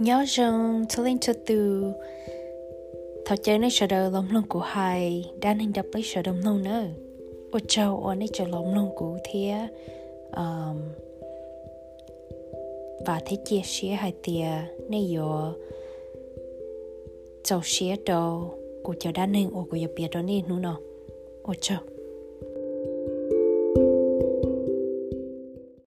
nhớ rằng thôi lên cho từ thọ chơi này sợ đời lòng lòng của hai đang hình đập lấy sợ đồng lòng nữa. Ô châu ô này chờ lòng lòng của thia um, và thế chia sẻ hai tia này giờ châu sẻ đồ của cho đang nên ô của giờ biết đó nên nữa nó ô châu